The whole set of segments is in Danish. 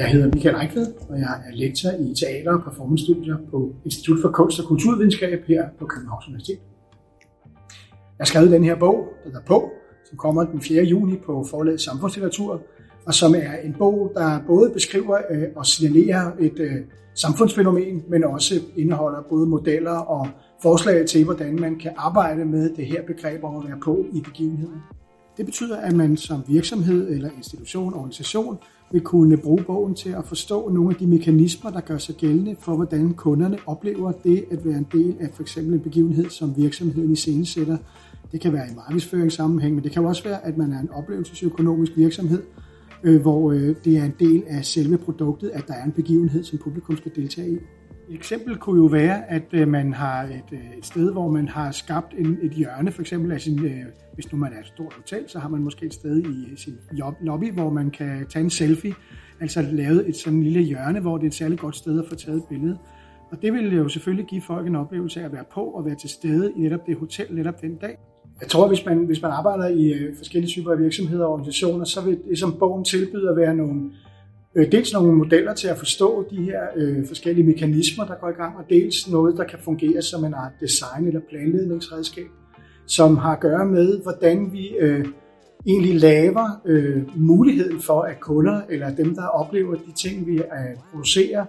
Jeg hedder Michael Eichved, og jeg er lektor i teater- og performance-studier på Institut for Kunst og Kulturvidenskab her på Københavns Universitet. Jeg har skrevet den her bog, der hedder På, som kommer den 4. juni på forlaget Samfundslitteratur, og som er en bog, der både beskriver øh, og signalerer et øh, samfundsfænomen, men også indeholder både modeller og forslag til, hvordan man kan arbejde med det her begreb om at være på i begivenheden. Det betyder, at man som virksomhed eller institution, organisation vil kunne bruge bogen til at forstå nogle af de mekanismer, der gør sig gældende for, hvordan kunderne oplever det at være en del af for eksempel en begivenhed, som virksomheden i sætter. Det kan være i markedsføringssammenhæng, men det kan også være, at man er en oplevelsesøkonomisk virksomhed, øh, hvor øh, det er en del af selve produktet, at der er en begivenhed, som publikum skal deltage i. Et eksempel kunne jo være, at øh, man har et, øh, et sted, hvor man har skabt en, et hjørne, for eksempel af sin, øh, hvis nu man er et stort hotel, så har man måske et sted i øh, sin lobby, hvor man kan tage en selfie, altså lavet et sådan lille hjørne, hvor det er et særligt godt sted at få taget et billede. Og det vil jo selvfølgelig give folk en oplevelse af at være på og være til stede i netop det hotel netop den dag. Jeg tror, at hvis man, hvis man arbejder i øh, forskellige typer af virksomheder og organisationer, så vil det, som bogen tilbyder, være nogle Øh, dels nogle modeller til at forstå de her øh, forskellige mekanismer, der går i gang, og dels noget, der kan fungere som en art design- eller planledningsredskab, som har at gøre med, hvordan vi øh, egentlig laver øh, muligheden for, at kunder eller dem, der oplever de ting, vi øh, producerer,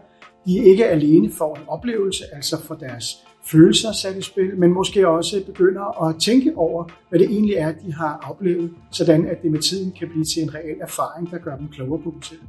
de ikke alene får en oplevelse, altså for deres følelser sat i spil, men måske også begynder at tænke over, hvad det egentlig er, de har oplevet, sådan at det med tiden kan blive til en reel erfaring, der gør dem klogere på dem selv.